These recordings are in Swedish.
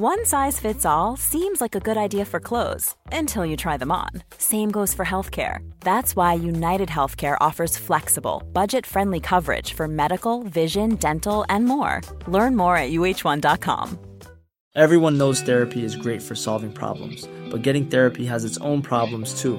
One size fits all seems like a good idea for clothes until you try them on. Same goes for healthcare. That's why United Healthcare offers flexible, budget-friendly coverage for medical, vision, dental, and more. Learn more at uh1.com. Everyone knows therapy is great for solving problems, but getting therapy has its own problems too,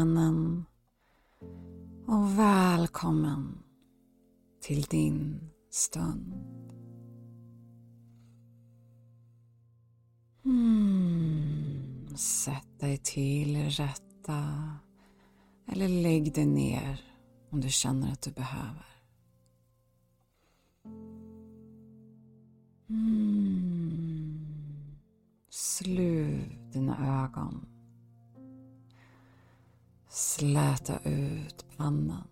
Hej och välkommen till din stund. Mm. Sätt dig till rätta eller lägg dig ner om du känner att du behöver. Mm. Slut dina ögon. Släta ut pannan.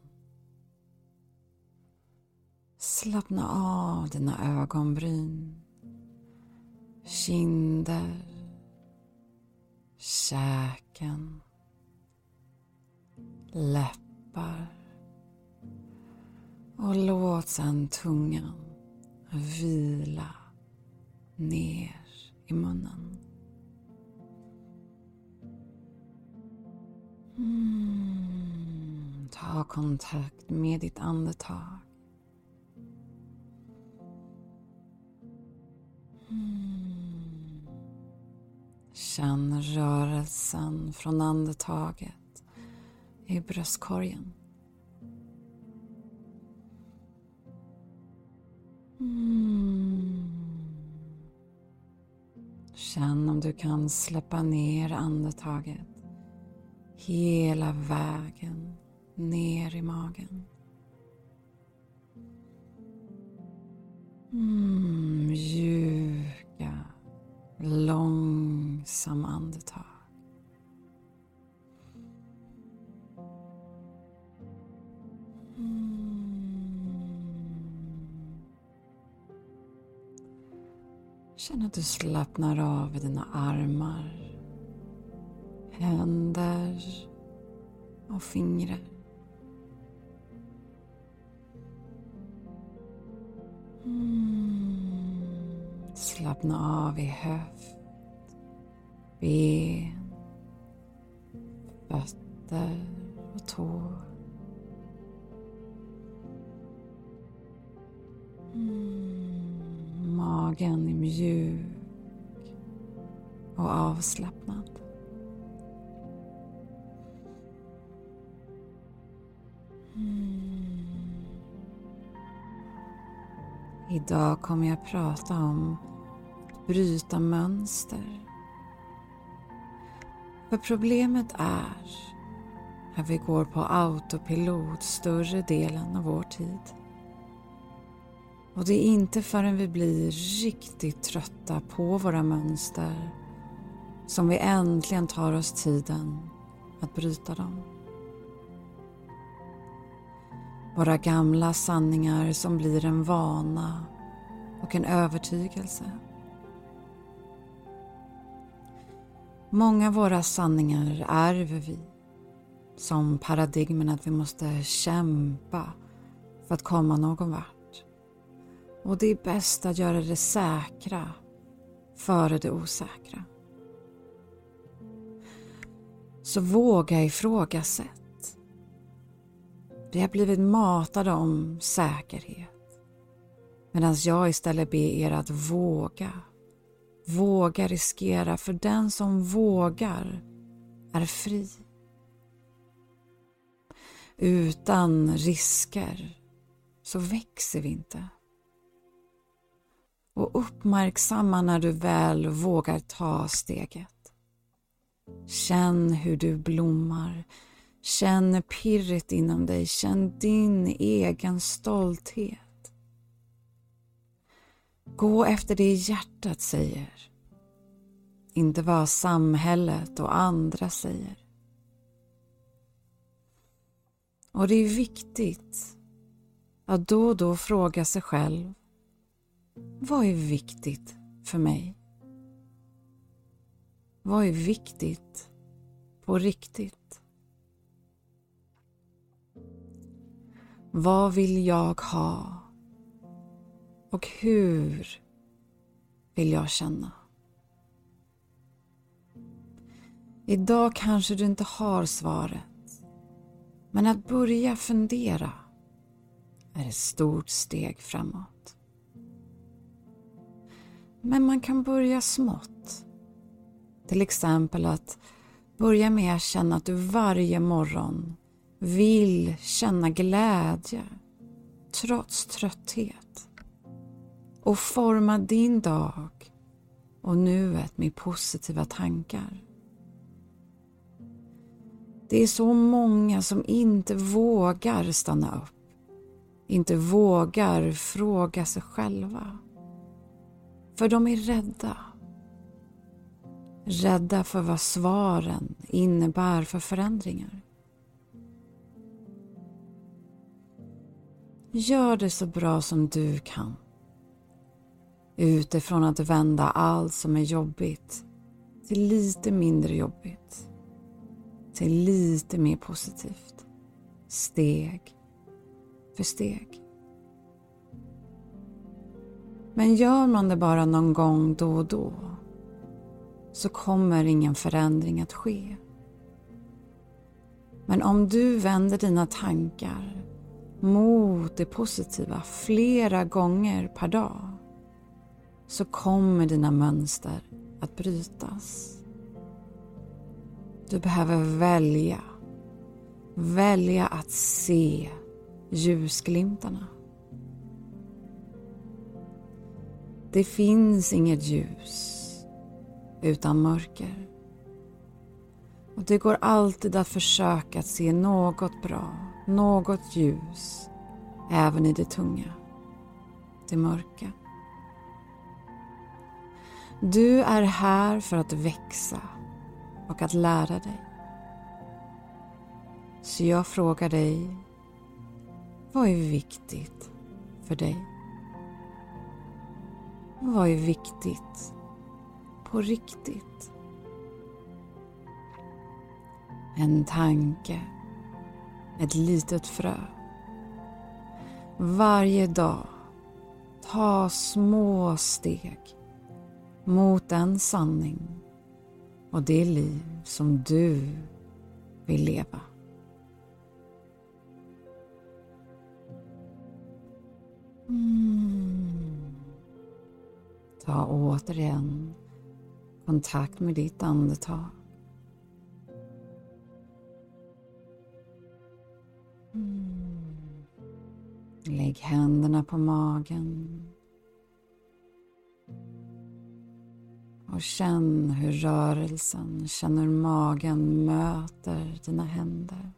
Slappna av dina ögonbryn, kinder, käken, läppar och låt sedan tungan vila ner i munnen. Mm, ta kontakt med ditt andetag. Mm. Känn rörelsen från andetaget i bröstkorgen. Mm. Känn om du kan släppa ner andetaget hela vägen ner i magen. Mm, mjuka, långsamma andetag. Mm. Känn att du slappnar av i dina armar, händer och fingrar. Mm. Slappna av i höft, ben, fötter och tår. Mm. Magen är mjuk och avslappnad. Idag kommer jag prata om att bryta mönster. För problemet är att vi går på autopilot större delen av vår tid. Och det är inte förrän vi blir riktigt trötta på våra mönster som vi äntligen tar oss tiden att bryta dem. Våra gamla sanningar som blir en vana och en övertygelse. Många av våra sanningar ärver vi. Som paradigmen att vi måste kämpa för att komma någon vart. Och det är bäst att göra det säkra före det osäkra. Så våga ifrågasätt. Vi har blivit matade om säkerhet. Medan jag istället ber er att våga. Våga riskera, för den som vågar är fri. Utan risker så växer vi inte. Och uppmärksamma när du väl vågar ta steget. Känn hur du blommar. Känn pirret inom dig. Känn din egen stolthet. Gå efter det hjärtat säger. Inte vad samhället och andra säger. Och det är viktigt att då och då fråga sig själv. Vad är viktigt för mig? Vad är viktigt på riktigt? Vad vill jag ha? Och hur vill jag känna? Idag kanske du inte har svaret. Men att börja fundera är ett stort steg framåt. Men man kan börja smått. Till exempel att börja med att känna att du varje morgon vill känna glädje trots trötthet och forma din dag och nuet med positiva tankar. Det är så många som inte vågar stanna upp, inte vågar fråga sig själva. För de är rädda. Rädda för vad svaren innebär för förändringar. Gör det så bra som du kan. Utifrån att vända allt som är jobbigt till lite mindre jobbigt. Till lite mer positivt. Steg för steg. Men gör man det bara någon gång då och då så kommer ingen förändring att ske. Men om du vänder dina tankar mot det positiva flera gånger per dag så kommer dina mönster att brytas. Du behöver välja. Välja att se ljusglimtarna. Det finns inget ljus utan mörker. Och det går alltid att försöka att se något bra, något ljus, även i det tunga, det mörka. Du är här för att växa och att lära dig. Så jag frågar dig, vad är viktigt för dig? Vad är viktigt på riktigt? En tanke, ett litet frö. Varje dag, ta små steg mot den sanning och det liv som du vill leva. Mm. Ta återigen kontakt med ditt andetag. Lägg händerna på magen Och känn hur rörelsen, känn hur magen möter dina händer.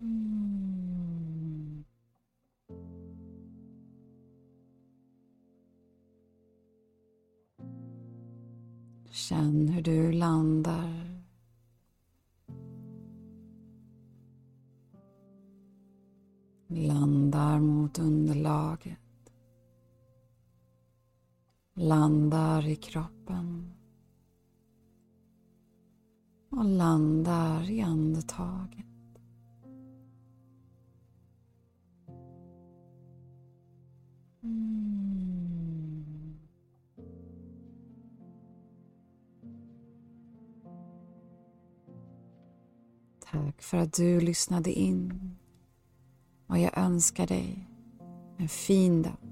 Mm. Känn hur du landar Landar i kroppen. Och landar i andetaget. Mm. Tack Tack för att du lyssnade in. Och jag önskar dig en fin dag.